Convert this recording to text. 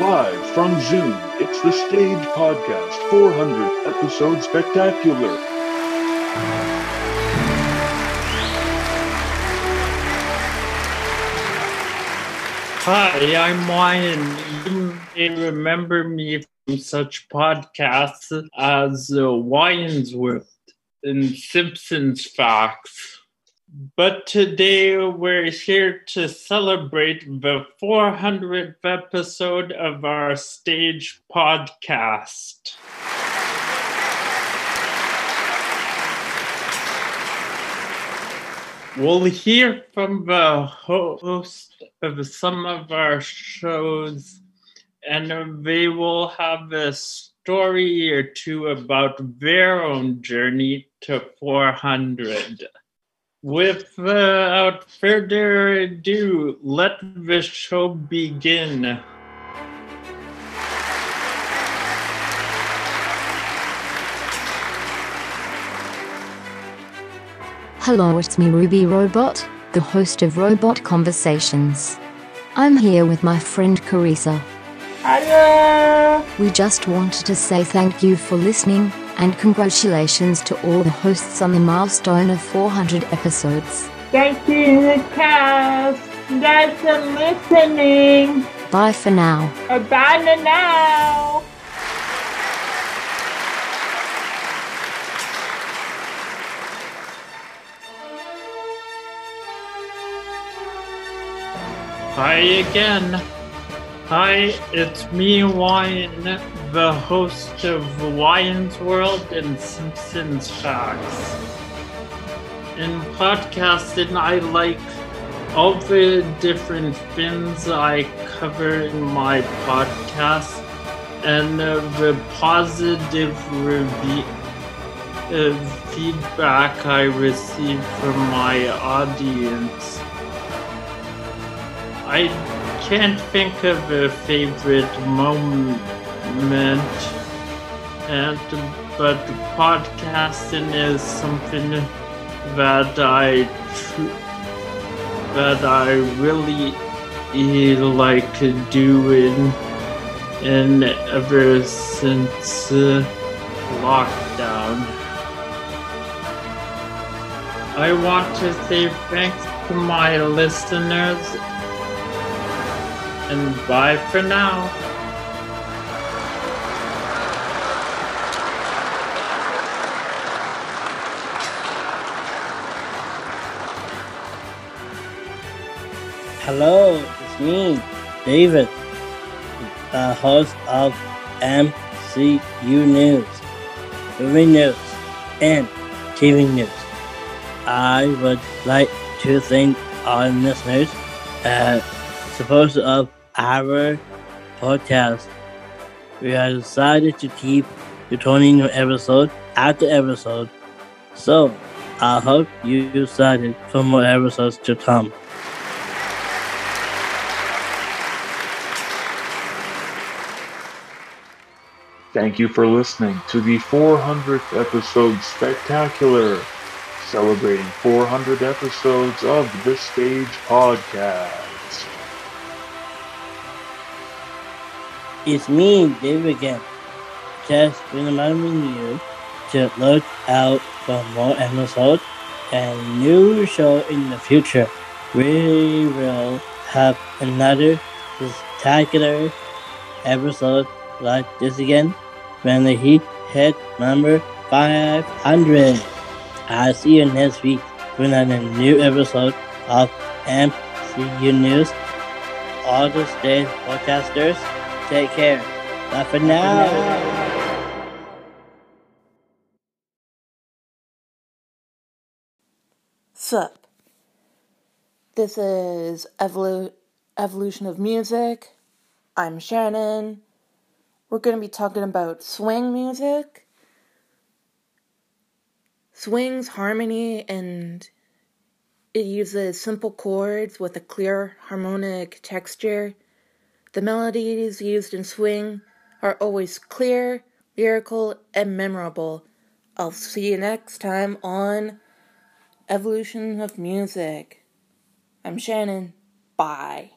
Live from Zoom, it's the Stage Podcast 400 episode spectacular. Hi, I'm Ryan. You may remember me from such podcasts as uh, World and Simpsons Facts. But today we're here to celebrate the 400th episode of our stage podcast. We'll hear from the host of some of our shows, and they will have a story or two about their own journey to 400. Without further ado, let the show begin. Hello, it's me, Ruby Robot, the host of Robot Conversations. I'm here with my friend Carissa. Hello! We just wanted to say thank you for listening, and congratulations to all the hosts on the milestone of 400 episodes. Thank you, the cast. That's for listening. Bye for now. Uh, Abandon now. Hi again. Hi, it's me, Ryan, the host of Ryan's World and Simpsons Facts. In podcasting, I like all the different things I cover in my podcast and the positive review, uh, feedback I receive from my audience. I can't think of a favorite moment, and but podcasting is something that I that I really eh, like doing, and ever since uh, lockdown. I want to say thanks to my listeners and bye for now. Hello, it's me, David, the host of MCU News, movie news, and TV news. I would like to thank our listeners uh, supporters of our podcast. We have decided to keep returning your episode after episode, so I hope you excited for more episodes to come. Thank you for listening to the 400th episode spectacular, celebrating 400 episodes of the Stage Podcast. It's me, Dave again. Just reminding you to look out for more episodes and new show in the future. We will have another spectacular episode like this again when the Heat hit number 500. I'll see you next week with another new episode of MCU News. All the Stage podcasters, take care. Bye for now. Sup. This is Evolu- Evolution of Music. I'm Shannon. We're going to be talking about swing music. Swing's harmony and it uses simple chords with a clear harmonic texture. The melodies used in swing are always clear, lyrical, and memorable. I'll see you next time on Evolution of Music. I'm Shannon. Bye.